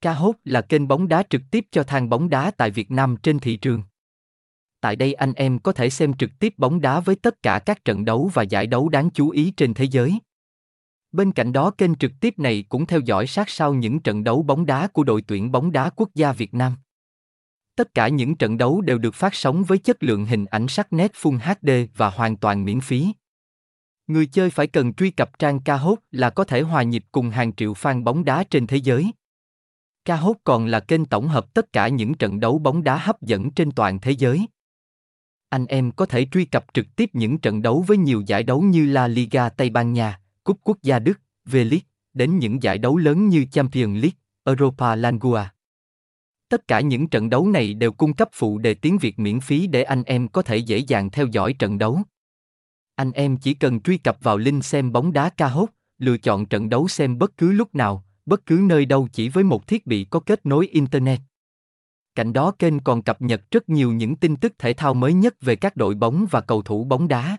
Ca hốt là kênh bóng đá trực tiếp cho thang bóng đá tại Việt Nam trên thị trường. Tại đây anh em có thể xem trực tiếp bóng đá với tất cả các trận đấu và giải đấu đáng chú ý trên thế giới. Bên cạnh đó, kênh trực tiếp này cũng theo dõi sát sao những trận đấu bóng đá của đội tuyển bóng đá quốc gia Việt Nam. Tất cả những trận đấu đều được phát sóng với chất lượng hình ảnh sắc nét Full HD và hoàn toàn miễn phí. Người chơi phải cần truy cập trang Kahoot là có thể hòa nhịp cùng hàng triệu fan bóng đá trên thế giới. Kahoot còn là kênh tổng hợp tất cả những trận đấu bóng đá hấp dẫn trên toàn thế giới. Anh em có thể truy cập trực tiếp những trận đấu với nhiều giải đấu như La Liga Tây Ban Nha, Cúp Quốc gia Đức, V-League, đến những giải đấu lớn như Champions League, Europa Langua. Tất cả những trận đấu này đều cung cấp phụ đề tiếng Việt miễn phí để anh em có thể dễ dàng theo dõi trận đấu. Anh em chỉ cần truy cập vào link xem bóng đá ca hốt, lựa chọn trận đấu xem bất cứ lúc nào, bất cứ nơi đâu chỉ với một thiết bị có kết nối internet. Cạnh đó kênh còn cập nhật rất nhiều những tin tức thể thao mới nhất về các đội bóng và cầu thủ bóng đá.